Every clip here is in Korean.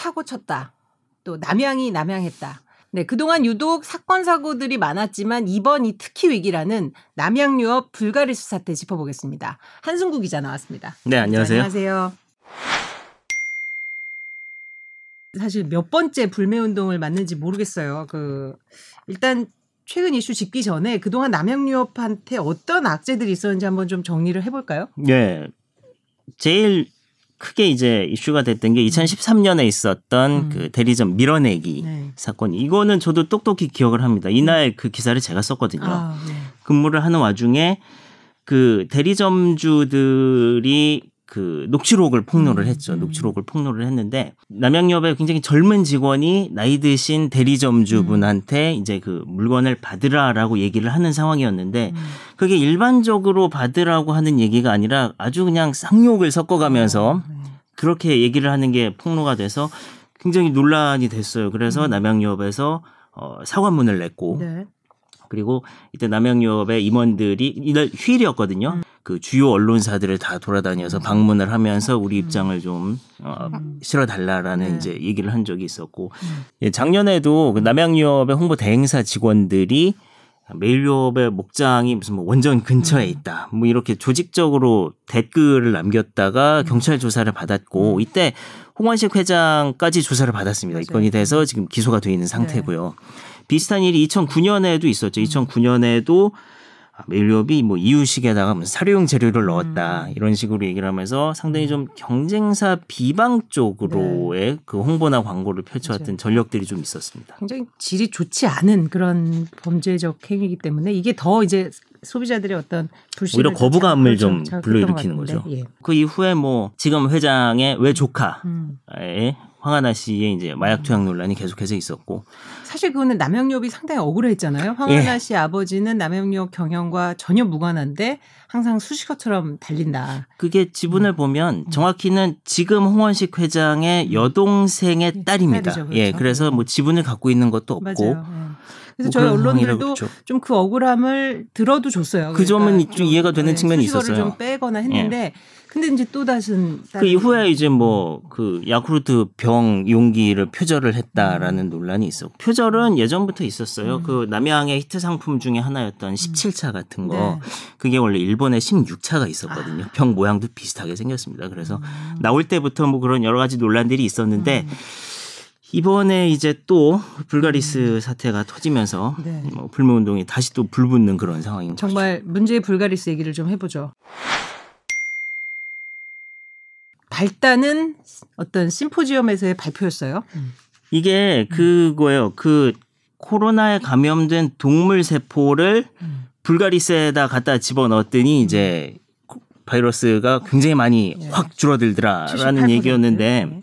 사고 쳤다. 또 남양이 남양했다. 네, 그동안 유독 사건 사고들이 많았지만 이번 이 특히 위기라는 남양유업 불가리수 사태 짚어보겠습니다. 한승구 기자 나왔습니다. 네, 안녕하세요. 안녕하세요. 사실 몇 번째 불매 운동을 맞는지 모르겠어요. 그 일단 최근 이슈 짚기 전에 그동안 남양유업한테 어떤 악재들이 있었는지 한번 좀 정리를 해볼까요? 네, 제일 크게 이제 이슈가 됐던 게 2013년에 있었던 음. 그 대리점 밀어내기 네. 사건. 이거는 저도 똑똑히 기억을 합니다. 이날 그 기사를 제가 썼거든요. 아, 네. 근무를 하는 와중에 그 대리점주들이 그 녹취록을 폭로를 음, 했죠. 음. 녹취록을 폭로를 했는데 남양유업의 굉장히 젊은 직원이 나이 드신 대리점주분한테 이제 그 물건을 받으라라고 얘기를 하는 상황이었는데 음. 그게 일반적으로 받으라고 하는 얘기가 아니라 아주 그냥 쌍욕을 섞어가면서 네. 그렇게 얘기를 하는 게 폭로가 돼서 굉장히 논란이 됐어요. 그래서 남양유업에서 어, 사과문을 냈고 네. 그리고 이때 남양유업의 임원들이 이날 휴일이었거든요. 음. 그 주요 언론사들을 다 돌아다녀서 방문을 하면서 우리 입장을 좀 어, 음. 실어달라라는 네. 이제 얘기를 한 적이 있었고 음. 예, 작년에도 그 남양유업의 홍보 대행사 직원들이 메일유업의 목장이 무슨 뭐 원전 근처에 음. 있다. 뭐 이렇게 조직적으로 댓글을 남겼다가 음. 경찰 조사를 받았고 이때 홍원식 회장까지 조사를 받았습니다. 맞아요. 입건이 돼서 지금 기소가 돼 있는 상태고요. 비슷한 일이 2009년에도 있었죠. 2009년에도 메 일유업이 뭐 이유식에다가 무슨 사료용 재료를 넣었다 이런 식으로 얘기를 하면서 상당히 좀 경쟁사 비방 쪽으로의 그 홍보나 광고를 펼쳐왔던 맞아요. 전력들이 좀 있었습니다. 굉장히 질이 좋지 않은 그런 범죄적 행위이기 때문에 이게 더 이제 소비자들의 어떤 불신을 오히려 거부감을 자- 좀 자극했던 불러일으키는. 거죠. 예. 그 이후에 뭐 지금 회장의 외 조카의 음. 황하나 씨의 이제 마약 투약 논란이 계속해서 있었고 사실 그거는 남양유업이 상당히 억울했잖아요. 황하나 예. 씨 아버지는 남양유업 경영과 전혀 무관한데 항상 수식어처럼 달린다. 그게 지분을 보면 정확히는 지금 홍원식 회장의 여동생의 예, 딸입니다. 딸이죠, 예, 그렇죠. 그래서 뭐 지분을 갖고 있는 것도 없고 맞아요. 예. 그래서 뭐 저희 언론들도 그렇죠. 좀그 억울함을 들어도 줬어요. 그 점은 그러니까 좀 이해가 되는 예, 측면이 있었어요. 예. 좀 빼거나 했는데 근데 이제 또 다른 그 이후에 이제 뭐 그 야쿠르트 병 용기를 표절을 했다라는 음. 논란이 있었고 표절은 예전부터 있었어요. 그 남양의 히트 상품 중에 하나였던 17차 같은 거 네. 그게 원래 일본에 16차가 있었거든요. 병 모양도 비슷하게 생겼습니다. 그래서 음. 나올 때부터 뭐 그런 여러 가지 논란들이 있었는데 이번에 이제 또 불가리스 사태가 터지면서 음. 네. 뭐 불매 운동이 다시 또 불붙는 그런 상황인 거죠. 정말 문제의 불가리스 얘기를 좀 해보죠. 발단은 어떤 심포지엄에서의 발표였어요. 이게 그거예요. 그 코로나에 감염된 동물 세포를 음. 불가리스에다 갖다 집어넣었더니 이제 코- 바이러스가 굉장히 많이 네. 확 줄어들더라라는 78%. 얘기였는데 네.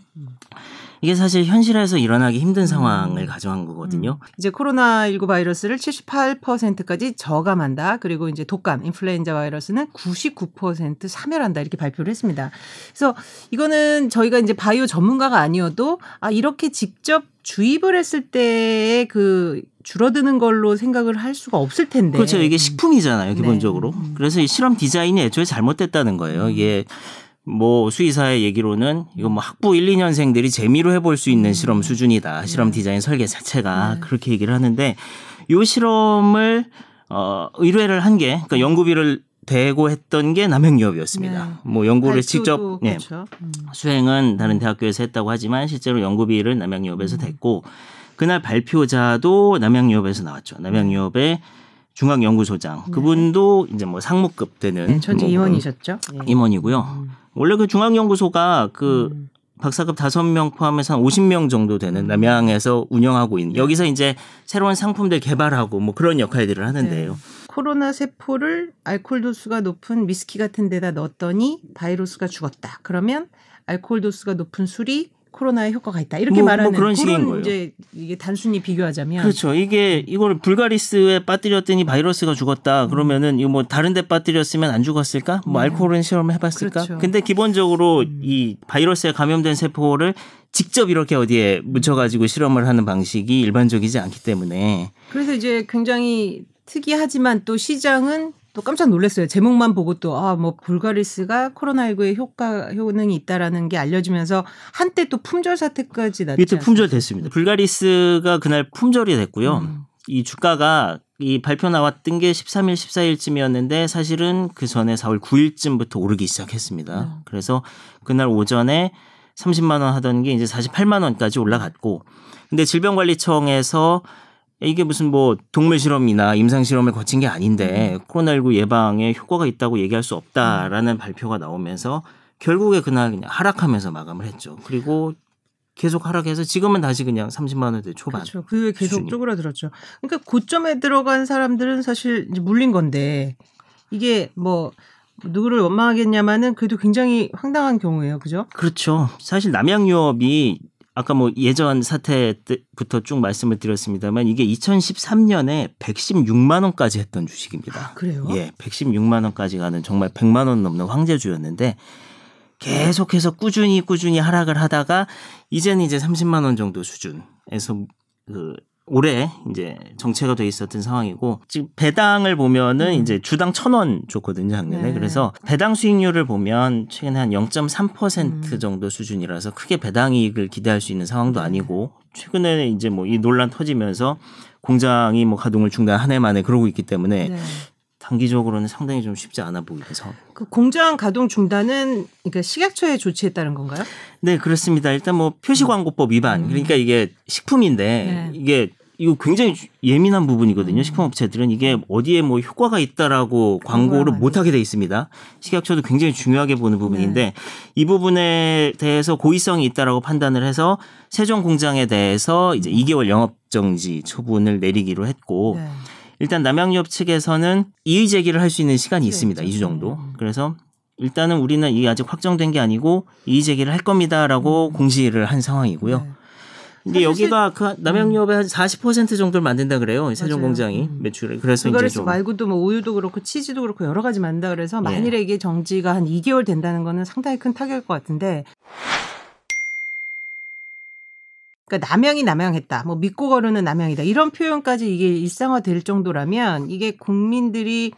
이게 사실 현실에서 일어나기 힘든 음. 상황을 가져간 거거든요. 이제 코로나19 바이러스를 78%까지 저감한다. 그리고 이제 독감, 인플루엔자 바이러스는 99% 사멸한다. 이렇게 발표를 했습니다. 그래서 이거는 저희가 이제 바이오 전문가가 아니어도 아, 이렇게 직접 주입을 했을 때의 그 줄어드는 걸로 생각을 할 수가 없을 텐데. 그렇죠. 이게 식품이잖아요, 네. 기본적으로. 음. 그래서 이 실험 디자인이 애초에 잘못됐다는 거예요. 이게 뭐 수의사의 얘기로는 이거 뭐 학부 1, 2년생들이 재미로 해볼 수 있는 실험 수준이다. 실험 디자인 설계 자체가 음. 네. 그렇게 얘기를 하는데 요 실험을 어 의뢰를 한 게 그러니까 연구비를 대고 했던 게 남양유업이었습니다. 뭐 연구를 직접 예, 그렇죠. 음. 수행은 다른 대학교에서 했다고 하지만 실제로 연구비를 남양유업에서 음. 댔고 그날 발표자도 남양유업에서 나왔죠. 남양유업의 중앙연구소장 그분도 이제 뭐 상무급 되는 네, 전직 뭐 임원이셨죠. 예. 임원이고요. 음. 원래 그 중앙연구소가 그 음. 박사급 다섯 명 포함해서 한 50명 정도 되는 남양에서 운영하고 있는 여기서 이제 새로운 상품들 개발하고 뭐 그런 역할들을 하는데요. 네. 코로나 세포를 알코올 도수가 높은 위스키 같은 데다 넣었더니 바이러스가 죽었다. 그러면 알코올 도수가 높은 술이 코로나에 효과가 있다. 이렇게 뭐- 뭐 말하는 그런 식인 거예요. 이제 이게 단순히 비교하자면 그렇죠. 이게 이걸 불가리스에 빠뜨렸더니 바이러스가 죽었다. 그러면은 이거 뭐 다른 데 빠뜨렸으면 안 죽었을까? 뭐 알코올은 실험을 해봤을까? 그렇죠. 근데 기본적으로 이 바이러스에 감염된 세포를 직접 이렇게 어디에 묻혀가지고 실험을 하는 방식이 일반적이지 않기 때문에 그래서 이제 굉장히 특이하지만 또 시장은 또 깜짝 놀랐어요. 제목만 보고 또 아 뭐 불가리스가 코로나19에 효과 효능이 있다라는 게 알려지면서 한때 또 품절 사태까지 났죠. 이때 품절 됐습니다. 불가리스가 그날 품절이 됐고요. 음. 이 주가가 이 발표 나왔던 게 13일, 14일쯤이었는데 사실은 그 전에 4월 9일쯤부터 오르기 시작했습니다. 네. 그래서 그날 오전에 30만 원 하던 게 이제 48만 원까지 올라갔고 근데 질병관리청에서 이게 무슨 뭐 동물 실험이나 임상 실험을 거친 게 아닌데 코로나19 예방에 효과가 있다고 얘기할 수 없다라는 발표가 나오면서 결국에 그날 그냥 하락하면서 마감을 했죠. 그리고 계속 하락해서 지금은 다시 그냥 30만 원대 초반. 그렇죠. 그 후에 계속 수준이. 쪼그라들었죠. 그러니까 고점에 들어간 사람들은 사실 이제 물린 건데 이게 뭐 누구를 원망하겠냐마는 그래도 굉장히 황당한 경우예요. 그죠? 그렇죠. 사실 남양유업이 아까 뭐 예전 사태 때부터 쭉 말씀을 드렸습니다만 이게 2013년에 116만 원까지 했던 주식입니다. 그래요? 예, 116만 원까지 가는 정말 100만 원 넘는 황제주였는데 계속해서 꾸준히 꾸준히 하락을 하다가 이제는 이제 30만 원 정도 수준에서 그 올해 이제 정체가 돼 있었던 상황이고 지금 배당을 보면은 음. 이제 주당 천 원 줬거든요 작년에 네. 그래서 배당 수익률을 보면 최근에 한 0.3% 음. 정도 수준이라서 크게 배당 이익을 기대할 수 있는 상황도 네. 아니고 최근에 이제 뭐 이 논란 터지면서 공장이 뭐 가동을 중단 한 해 만에 그러고 있기 때문에 네. 단기적으로는 상당히 좀 쉽지 않아 보이는 상황. 그 공장 가동 중단은 그러니까 식약처에 조치했다는 건가요? 네, 그렇습니다. 일단 뭐 표시광고법 위반. 음. 그러니까 이게 식품인데 네. 이게 이거 굉장히 주- 예민한 부분이거든요. 식품업체들은 이게 어디에 뭐 효과가 있다라고 광고를 광고를 못 하게 돼 있습니다. 식약처도 굉장히 중요하게 보는 부분인데 네. 이 부분에 대해서 고의성이 있다라고 판단을 해서 세종 공장에 대해서 이제 2개월 영업 정지 처분을 내리기로 했고 네. 일단 남양유업 측에서는 이의 제기를 할 수 있는 시간이 있습니다. 있죠. 2주 정도. 음. 그래서 일단은 우리는 이게 아직 확정된 게 아니고 이의 제기를 할 겁니다라고 공시를 한 상황이고요. 네. 근데 여기가 그 남양유업의 한 40% 정도를 만든다 그래요. 세종. 공장이 음. 매출을. 그래서 이제 좀 말고도 뭐 우유도 그렇고 치즈도 그렇고 여러 가지 만든다 그래서 예. 만일에 이게 정지가 한 2개월 된다는 거는 상당히 큰 타격일 것 같은데 그러니까 남양이 남양했다. 뭐 믿고 거르는 남양이다. 이런 표현까지 이게 일상화될 정도라면 이게 국민들이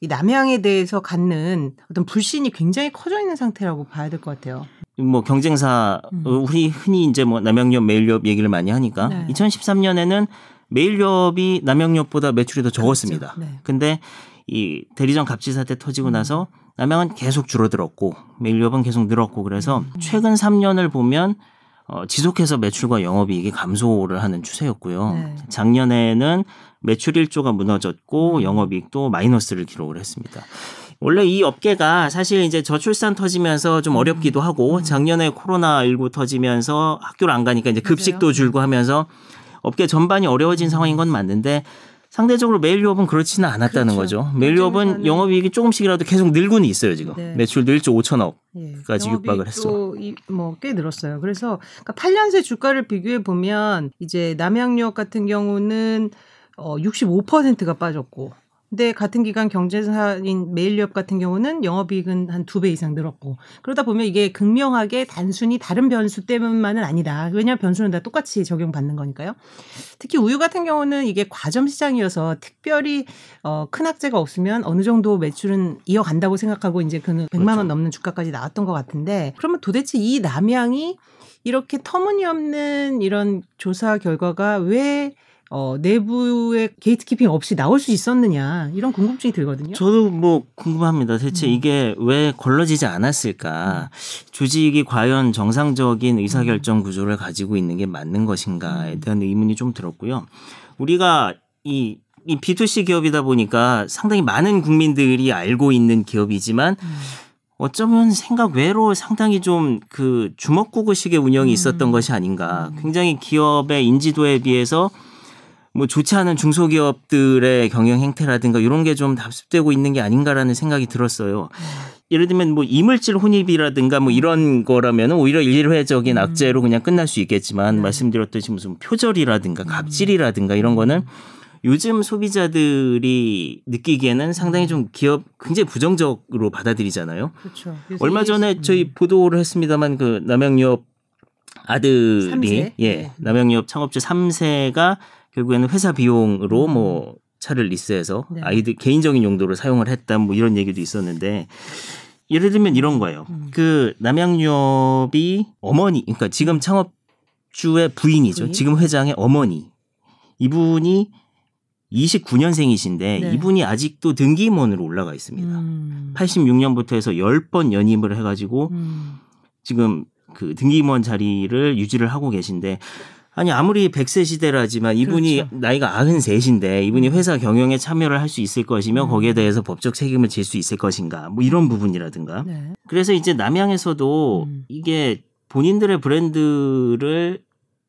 이 남양에 대해서 갖는 어떤 불신이 굉장히 커져 있는 상태라고 봐야 될 것 같아요. 뭐 경쟁사 음. 어, 우리 흔히 이제 뭐 남양유업 메일유업 얘기를 많이 하니까 네. 2013년에는 메일유업이 남양유업보다 매출이 더 적었습니다. 그렇죠. 네. 근데 이 대리점 갑질 사태 터지고 음. 나서 남양은 계속 줄어들었고 메일유업은 계속 늘었고 그래서 음. 최근 3년을 보면 어, 지속해서 매출과 영업이익이 감소를 하는 추세였고요. 네. 작년에는 매출 1조가 무너졌고 음. 영업이익도 마이너스를 기록을 했습니다. 원래 이 업계가 사실 이제 저출산 터지면서 음. 좀 어렵기도 하고 작년에 코로나19 터지면서 학교를 안 가니까 이제 급식도. 줄고 하면서 업계 전반이 어려워진 상황인 건 맞는데 상대적으로 메일 유업은 그렇지는 않았다는 그렇죠. 거죠. 메일 유업은 경쟁사는- 영업이익이 조금씩이라도 계속 늘고는 있어요 지금. 네. 매출도 1조 5천억. 예, 까지 육박을 했어. 뭐꽤 늘었어요. 그래서 그러니까 8년 새 주가를 비교해 보면 이제 남양유업 같은 경우는 어 65%가 빠졌고 근데 같은 기간 경제사인 메일유업 같은 경우는 영업이익은 한 두 배 이상 늘었고 그러다 보면 이게 극명하게 단순히 다른 변수 때문만은 아니다. 왜냐하면 변수는 다 똑같이 적용받는 거니까요. 특히 우유 같은 경우는 이게 과점 시장이어서 특별히 어, 큰 악재가 없으면 어느 정도 매출은 이어간다고 생각하고 이제 그 100만 원 그렇죠. 넘는 주가까지 나왔던 것 같은데 그러면 도대체 이 남양이 이렇게 터무니없는 이런 조사 결과가 왜 어, 내부의 게이트키핑 없이 나올 수 있었느냐 이런 궁금증이 들거든요. 저도 뭐 궁금합니다. 대체 음. 이게 왜 걸러지지 않았을까? 조직이 과연 정상적인 의사결정 구조를 가지고 있는 게 맞는 것인가에 음. 대한 의문이 좀 들었고요. 우리가 이, 이 B2C 기업이다 보니까 상당히 많은 국민들이 알고 있는 기업이지만 음. 어쩌면 생각 외로 상당히 좀 그 주먹구구식의 운영이 있었던 음. 것이 아닌가. 굉장히 기업의 인지도에 비해서 뭐 좋지 않은 중소기업들의 경영 행태라든가 이런 게 좀 답습되고 있는 게 아닌가라는 생각이 들었어요. 예를 들면 뭐 이물질 혼입이라든가 뭐 이런 거라면 오히려 일회적인 음. 악재로 그냥 끝날 수 있겠지만 네. 말씀드렸듯이 무슨 표절이라든가 음. 갑질이라든가 이런 거는 요즘 소비자들이 느끼기에는 상당히 좀 기업 굉장히 부정적으로 받아들이잖아요. 그렇죠. 얼마 전에 음. 저희 보도를 했습니다만 그 남양유업 아들이 삼세? 예 네. 남양유업 창업주 3세가 결국에는 회사 비용으로 음. 뭐 차를 리스해서 네. 아이들 개인적인 용도로 사용을 했다 뭐 이런 얘기도 있었는데 예를 들면 이런 거예요. 음. 그 남양유업이 어머니, 그러니까 지금 창업주의 부인이죠. 부인? 지금 회장의 어머니. 이분이 29년생이신데 네. 이분이 아직도 등기임원으로 올라가 있습니다. 음. 86년부터 해서 10번 연임을 해가지고 음. 지금 그 등기임원 자리를 유지를 하고 계신데 아니 아무리 100세 시대라지만 이분이 그렇죠. 나이가 93인데 이분이 회사 경영에 참여를 할 수 있을 것이며 음. 거기에 대해서 법적 책임을 질 수 있을 것인가 뭐 이런 부분이라든가 네. 그래서 이제 남양에서도 음. 이게 본인들의 브랜드를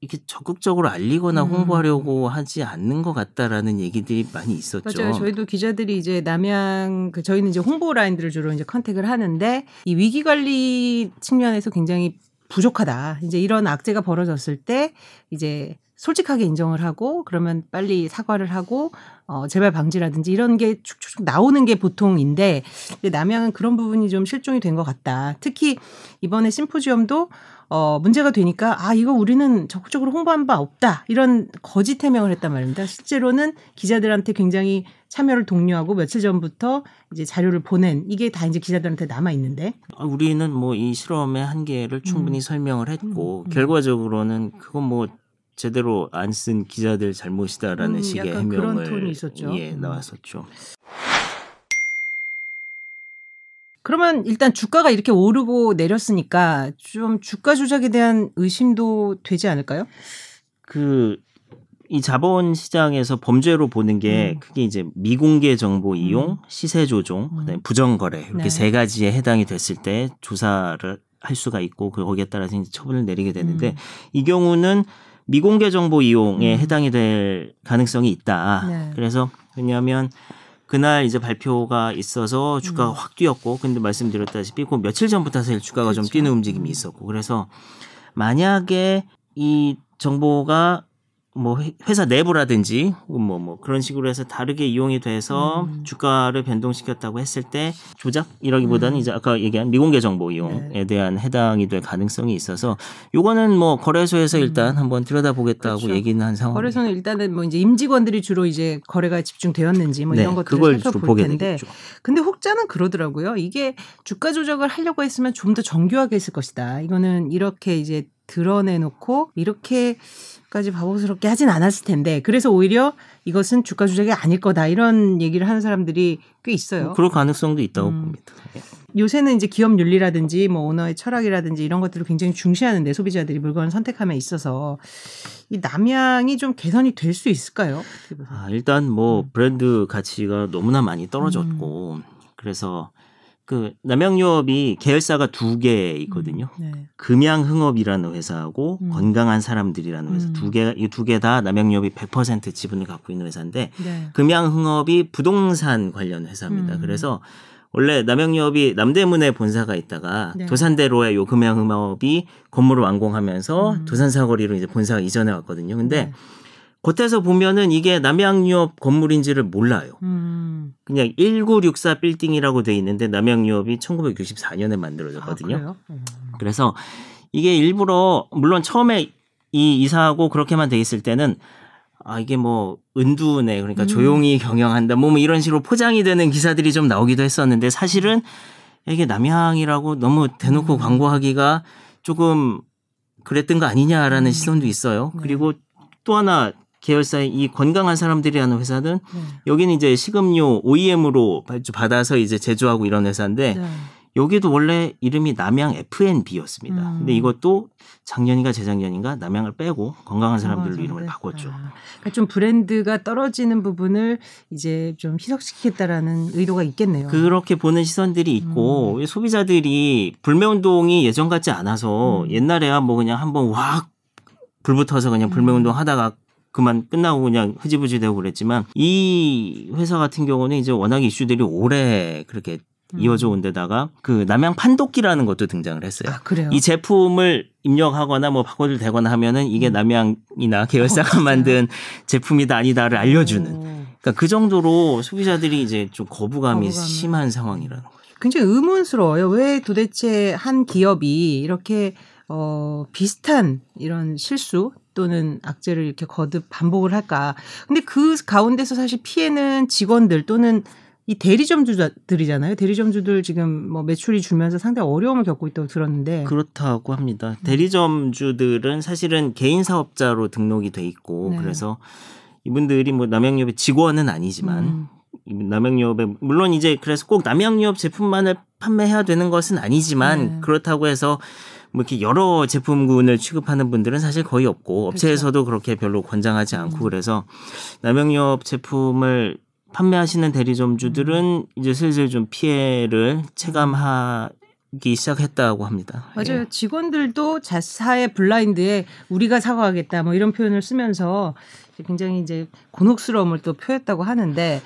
이렇게 적극적으로 알리거나 음. 홍보하려고 하지 않는 것 같다라는 얘기들이 많이 있었죠. 맞아요. 저희도 기자들이 이제 남양 그 저희는 이제 홍보 라인들을 주로 이제 컨택을 하는데 이 위기 관리 측면에서 굉장히 부족하다. 이제 이런 악재가 벌어졌을 때 이제 솔직하게 인정을 하고 그러면 빨리 사과를 하고 어 재발 방지라든지 이런 게 축축 나오는 게 보통인데 남양은 그런 부분이 좀 실종이 된 것 같다. 특히 이번에 심포지엄도 어 문제가 되니까 아 이거 우리는 적극적으로 홍보한 바 없다 이런 거짓 해명을 했단 말입니다. 실제로는 기자들한테 굉장히 참여를 독려하고 며칠 전부터 이제 자료를 보낸 이게 다 이제 기자들한테 남아 있는데 아, 우리는 뭐 이 실험의 한계를 충분히 음. 설명을 했고 음, 음. 결과적으로는 그건 뭐 제대로 안 쓴 기자들 잘못이다라는 음, 식의 그런 해명을 톤이 있었죠. 예, 음. 나왔었죠. 그러면 일단 주가가 이렇게 오르고 내렸으니까 좀 주가 조작에 대한 의심도 되지 않을까요? 그 이 자본 시장에서 범죄로 보는 게 음. 크게 이제 미공개 정보 이용, 음. 시세 조종, 음. 그다음에 부정 거래 이렇게 네. 세 가지에 해당이 됐을 때 조사를 할 수가 있고 그 거기에 따라서 이제 처분을 내리게 되는데 음. 이 경우는 미공개 정보 이용에 음. 해당이 될 가능성이 있다. 네. 그래서 왜냐하면 그날 이제 발표가 있어서 주가가 음. 확 뛰었고 근데 말씀드렸다시피 그 며칠 전부터 사실 주가가 좀 그렇죠. 뛰는 움직임이 음. 있었고 그래서 만약에 이 정보가 뭐 회- 회사 내부라든지 뭐뭐 그런 식으로 해서 다르게 이용이 돼서 음. 주가를 변동시켰다고 했을 때 조작 이라기보다는 음. 이제 아까 얘기한 미공개 정보 이용에 네. 대한 해당이 될 가능성이 있어서 요거는 뭐 거래소에서 음. 일단 한번 들여다보겠다고 그렇죠. 얘기는 한 상황. 거래소는 일단은 뭐 이제 임직원들이 주로 이제 거래가 집중되었는지 뭐 이런 것들을 네, 그걸 주로 살펴볼 텐데 되겠죠. 근데 혹자는 그러더라고요. 이게 주가 조작을 하려고 했으면 좀 더 정교하게 했을 것이다. 이거는 이렇게 이제 드러내놓고 이렇게 까지 바보스럽게 하진 않았을 텐데 그래서 오히려 이것은 주가 조작이 아닐 거다 이런 얘기를 하는 사람들이 꽤 있어요. 뭐 그럴 가능성도 있다고 음. 봅니다. 예. 요새는 이제 기업 윤리라든지 뭐 오너의 철학이라든지 이런 것들을 굉장히 중시하는데 소비자들이 물건을 선택함에 있어서 이 남양이 좀 개선이 될 수 있을까요? 아, 일단 뭐 음. 브랜드 가치가 너무나 많이 떨어졌고 그래서 그 남양유업이 계열사가 두 개 있거든요. 음, 네. 금양흥업이라는 회사하고 음. 건강한 사람들이라는 회사 음. 두개이 두 개 다 남양유업이 100% 지분을 갖고 있는 회사인데 네. 금양흥업이 부동산 관련 회사입니다. 음. 그래서 원래 남양유업이 남대문에 본사가 있다가 네. 도산대로의 요 금양흥업이 건물을 완공하면서 음. 도산사거리로 이제 본사가 이전해 왔거든요. 근데 네. 겉에서 보면은 이게 남양유업 건물인지를 몰라요. 음. 그냥 1964 빌딩이라고 돼 있는데 남양유업이 1964년에 만들어졌거든요. 아? 음. 그래서 이게 일부러 물론 처음에 이 이사하고 그렇게만 돼 있을 때는 아 이게 뭐 은두네 그러니까 음. 조용히 경영한다 뭐, 뭐 이런 식으로 포장이 되는 기사들이 좀 나오기도 했었는데 사실은 이게 남양이라고 너무 대놓고 음. 광고하기가 조금 그랬던 거 아니냐라는 음. 시선도 있어요. 네. 그리고 또 하나 계열사의 이 건강한 사람들이라는 회사는 네. 여기는 이제 식음료 OEM으로 받아서 이제 제조하고 이런 회사인데 네. 여기도 원래 이름이 남양 F&B였습니다. 음. 근데 이것도 작년인가 재작년인가 남양을 빼고 건강한 사람들로 건강한 이름을 사람들. 바꿨죠. 아, 그러니까 좀 브랜드가 떨어지는 부분을 이제 좀 희석시키겠다라는 의도가 있겠네요. 그렇게 보는 시선들이 있고 음. 소비자들이 불매 운동이 예전 같지 않아서 음. 옛날에야 뭐 그냥 한번 확 불붙어서 그냥 음. 불매운동 하다가 그만 끝나고 그냥 흐지부지 되고 그랬지만 이 회사 같은 경우는 이제 워낙 이슈들이 오래 그렇게 음. 이어져 온 데다가 그 남양 판독기라는 것도 등장을 했어요. 아 그래요? 이 제품을 입력하거나 뭐 바꿔줄 되거나 하면은 이게 음. 남양이나 계열사가 어? 만든 제품이다 아니다를 알려주는. 오. 그러니까 그 정도로 소비자들이 이제 좀 거부감이 거부감을. 심한 상황이라는 거죠. 굉장히 의문스러워요. 왜 도대체 한 기업이 이렇게 어 비슷한 이런 실수 또는 악재를 이렇게 거듭 반복을 할까? 근데 그 가운데서 사실 피해는 직원들 또는 이 대리점주들이잖아요. 대리점주들 지금 뭐 매출이 줄면서 상당히 어려움을 겪고 있다고 들었는데 그렇다고 합니다. 대리점주들은 사실은 개인 사업자로 등록이 돼 있고 네. 그래서 이분들이 뭐 남양유업의 직원은 아니지만 음. 이 남양유업에 물론 이제 그래서 꼭 남양유업 제품만을 판매해야 되는 것은 아니지만 네. 그렇다고 해서 뭐 이렇게 여러 제품군을 취급하는 분들은 사실 거의 없고 업체에서도 그렇게 별로 권장하지 않고 음. 그래서 남양유업 제품을 판매하시는 대리점주들은 음. 이제 슬슬 좀 피해를 체감하 기 시작했다고 합니다. 맞아요. 직원들도 자사의 블라인드에 우리가 사과하겠다 뭐 이런 표현을 쓰면서 굉장히 이제 곤혹스러움을 또 표했다고 하는데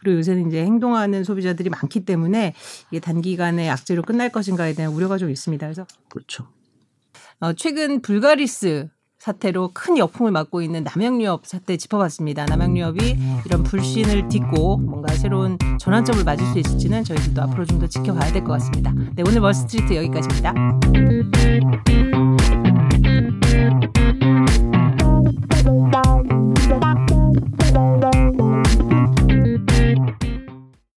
그리고 요새는 이제 행동하는 소비자들이 많기 때문에 이게 단기간에 악재로 끝날 것인가에 대한 우려가 좀 있습니다. 그래서 그렇죠. 어, 최근 불가리스 사태로 큰 역풍을 맞고 있는 남양유업 사태 짚어봤습니다. 남양유업이 이런 불신을 딛고 뭔가 새로운 전환점을 맞을 수 있을지는 저희들도 앞으로 좀 더 지켜봐야 될 것 같습니다. 네, 오늘 월스트리트 여기까지입니다.